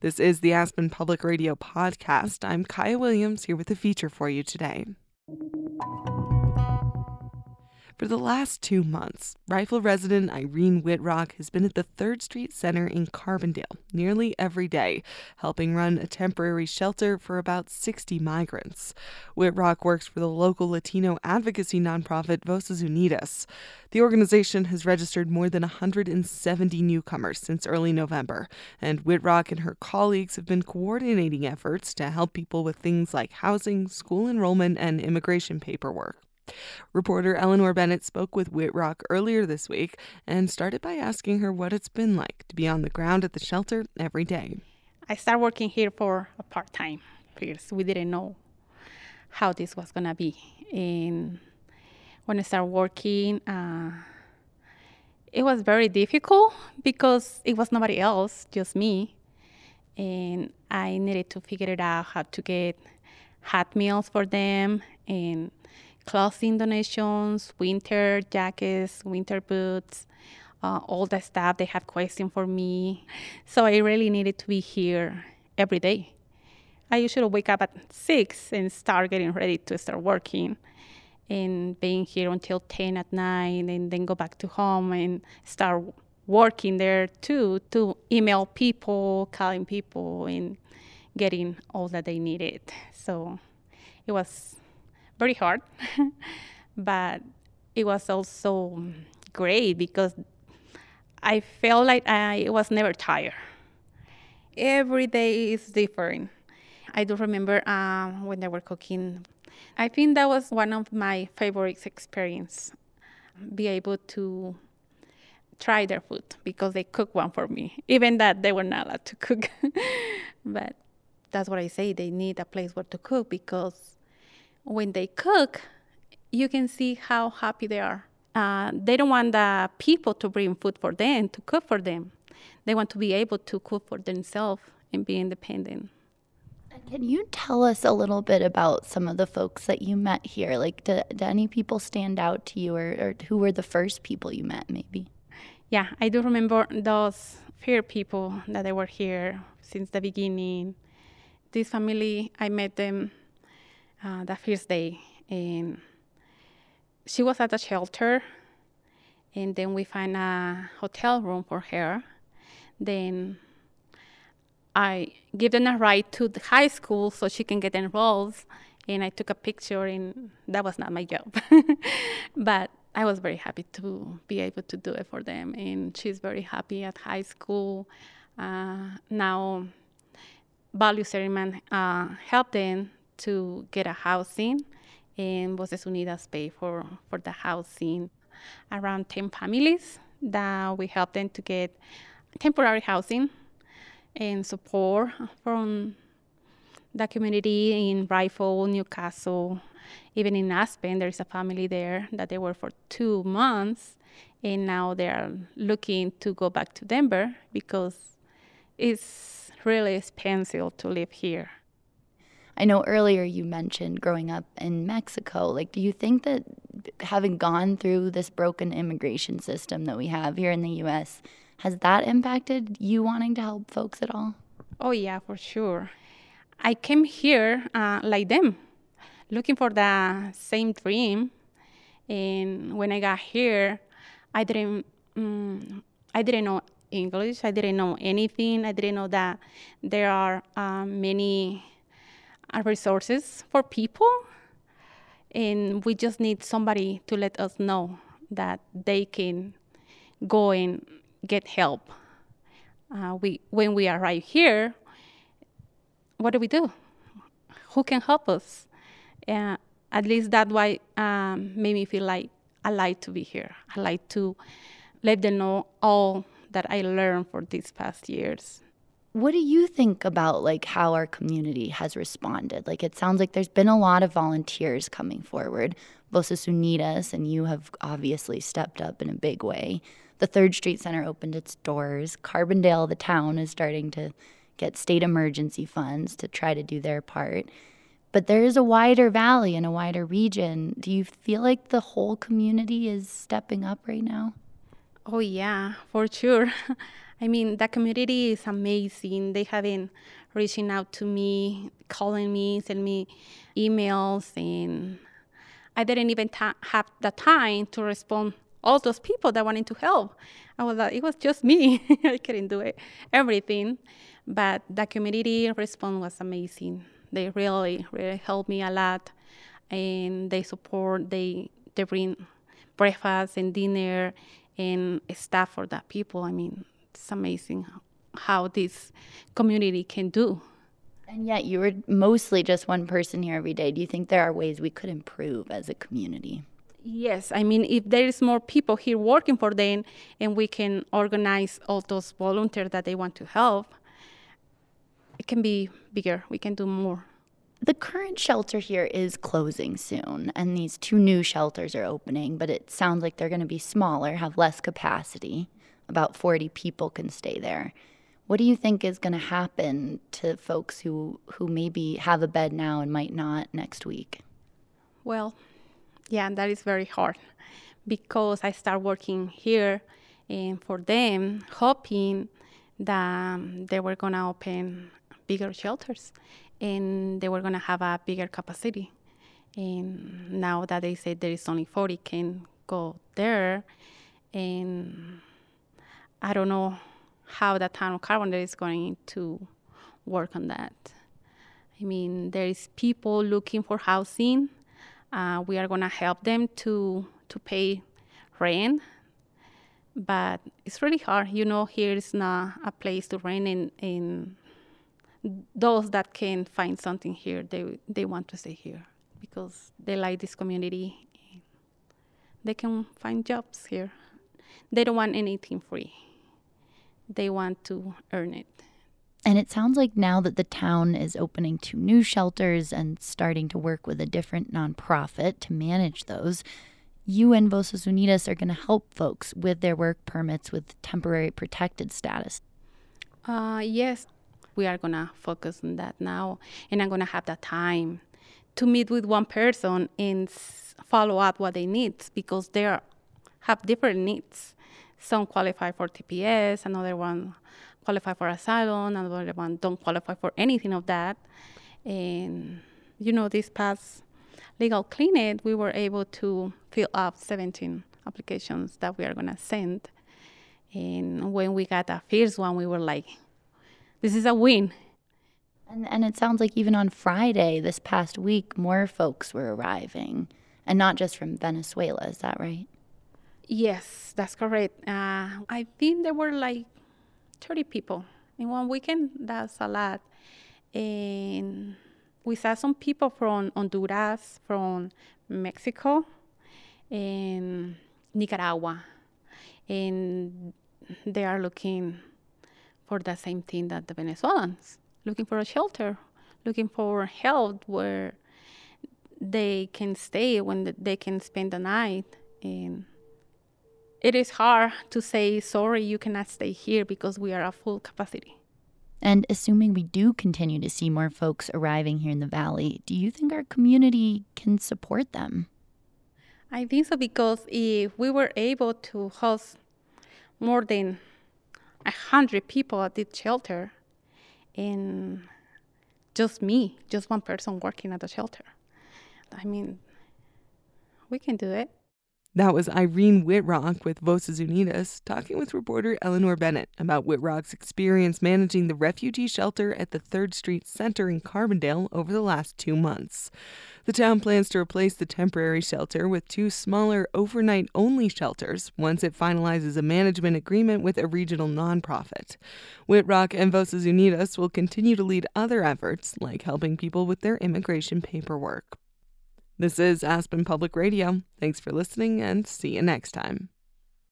This is the Aspen Public Radio podcast. I'm Kaya Williams here with a feature for you today. For the last two months, Rifle resident Irene Wittrock has been at the 3rd Street Center in Carbondale nearly every day, helping run a temporary shelter for about 60 migrants. Wittrock works for the local Latino advocacy nonprofit Voces Unidas. The organization has registered more than 170 newcomers since early November, and Wittrock and her colleagues have been coordinating efforts to help people with things like housing, school enrollment, and immigration paperwork. Reporter Eleanor Bennett spoke with Wittrock earlier this week and started by asking her what it's been like to be on the ground at the shelter every day. I started working here for a part time because we didn't know how this was gonna be. And when I started working, uh, it was very difficult because it was nobody else, just me. And I needed to figure it out how to get hot meals for them and clothing donations, winter jackets, winter boots, uh, all that stuff. They have questions for me. So I really needed to be here every day. I usually wake up at six and start getting ready to start working and being here until 10 at night and then go back to home and start working there too to email people, calling people, and getting all that they needed. So it was very hard, but it was also great because I felt like I was never tired. Every day is different. I do remember um, when they were cooking. I think that was one of my favorite experience. Be able to try their food because they cook one for me, even that they were not allowed to cook. but that's what I say. They need a place where to cook because when they cook, you can see how happy they are. Uh, they don't want the people to bring food for them, to cook for them. They want to be able to cook for themselves and be independent. Can you tell us a little bit about some of the folks that you met here? Like, do, do any people stand out to you, or, or who were the first people you met, maybe? Yeah, I do remember those fair people that they were here since the beginning. This family, I met them uh, that first day, and she was at a shelter, and then we find a hotel room for her. Then I give them a ride to the high school so she can get enrolled, and I took a picture, and that was not my job, but I was very happy to be able to do it for them, and she's very happy at high school. Uh, now, Valley Settlement uh, helped them to get a housing, and Voces Unidas pay for, for the housing. Around 10 families that we help them to get temporary housing and support from the community in Rifle, New Castle, even in Aspen. There's a family there that they were for two months, and now they're looking to go back to Denver because it's really expensive to live here. I know earlier you mentioned growing up in Mexico. Like, do you think that having gone through this broken immigration system that we have here in the U.S., has that impacted you wanting to help folks at all? Oh, yeah, for sure. I came here uh, like them, looking for the same dream. And when I got here, I didn't, um, I didn't know English. I didn't know anything. I didn't know that there are uh, many resources for people. And we just need somebody to let us know that they can go and get help. Uh, we, when we arrive here, what do we do? Who can help us? Uh, at least that why um, made me feel like I like to be here. I like to let them know all that I learned for these past years what do you think about like how our community has responded? Like it sounds like there's been a lot of volunteers coming forward. Voces Unidas and you have obviously stepped up in a big way. The Third Street Center opened its doors. Carbondale, the town, is starting to get state emergency funds to try to do their part. But there is a wider valley and a wider region. Do you feel like the whole community is stepping up right now? Oh, yeah, for sure. I mean, the community is amazing. They have been reaching out to me, calling me, sending me emails, and I didn't even ta- have the time to respond all those people that wanted to help. I was like, it was just me. I couldn't do it, everything. But the community response was amazing. They really, really helped me a lot, and they support. They they bring breakfast and dinner and stuff for the people. I mean, it's amazing how this community can do. And yet, you were mostly just one person here every day. Do you think there are ways we could improve as a community? Yes, I mean, if there is more people here working for them, and we can organize all those volunteers that they want to help, it can be bigger. We can do more. The current shelter here is closing soon, and these two new shelters are opening, but it sounds like they're going to be smaller, have less capacity. About 40 people can stay there. What do you think is going to happen to folks who, who maybe have a bed now and might not next week? Well, yeah, that is very hard because I start working here and for them, hoping that they were going to open bigger shelters and they were going to have a bigger capacity. And now that they say there is only 40 can go there, and I don't know how the town of Carbondale is going to work on that. I mean, there is people looking for housing. Uh, we are going to help them to to pay rent, but it's really hard. You know, here is not a place to rent, and, and those that can find something here, they they want to stay here because they like this community. They can find jobs here. They don't want anything free. They want to earn it. And it sounds like now that the town is opening two new shelters and starting to work with a different nonprofit to manage those, you and Voces Unidas are going to help folks with their work permits with temporary protected status. Uh, yes, we are going to focus on that now. And I'm going to have the time to meet with one person and follow up what they need because they are, have different needs. Some qualify for TPS, another one qualify for asylum, another one don't qualify for anything of that. And, you know, this past legal clinic, we were able to fill up 17 applications that we are to send. And when we got the first one, we were like, this is a win. And, and it sounds like even on Friday this past week, more folks were arriving, and not just from Venezuela. Is that right? Yes, that's correct. Uh, I think there were like 30 people in one weekend. That's a lot. And we saw some people from Honduras, from Mexico, and Nicaragua. And they are looking for the same thing that the Venezuelans, looking for a shelter, looking for help where they can stay when they can spend the night. And it is hard to say, sorry, you cannot stay here because we are at full capacity. And assuming we do continue to see more folks arriving here in the valley, do you think our community can support them? I think so because if we were able to host more than a hundred people at this shelter, and just me, just one person working at the shelter. I mean, we can do it. That was Irene Wittrock with Voces Unidas talking with reporter Eleanor Bennett about Wittrock's experience managing the refugee shelter at the 3rd Street Center in Carbondale over the last two months. The town plans to replace the temporary shelter with two smaller overnight only shelters once it finalizes a management agreement with a regional nonprofit. Wittrock and Voces Unidas will continue to lead other efforts like helping people with their immigration paperwork. This is Aspen Public Radio. Thanks for listening and see you next time.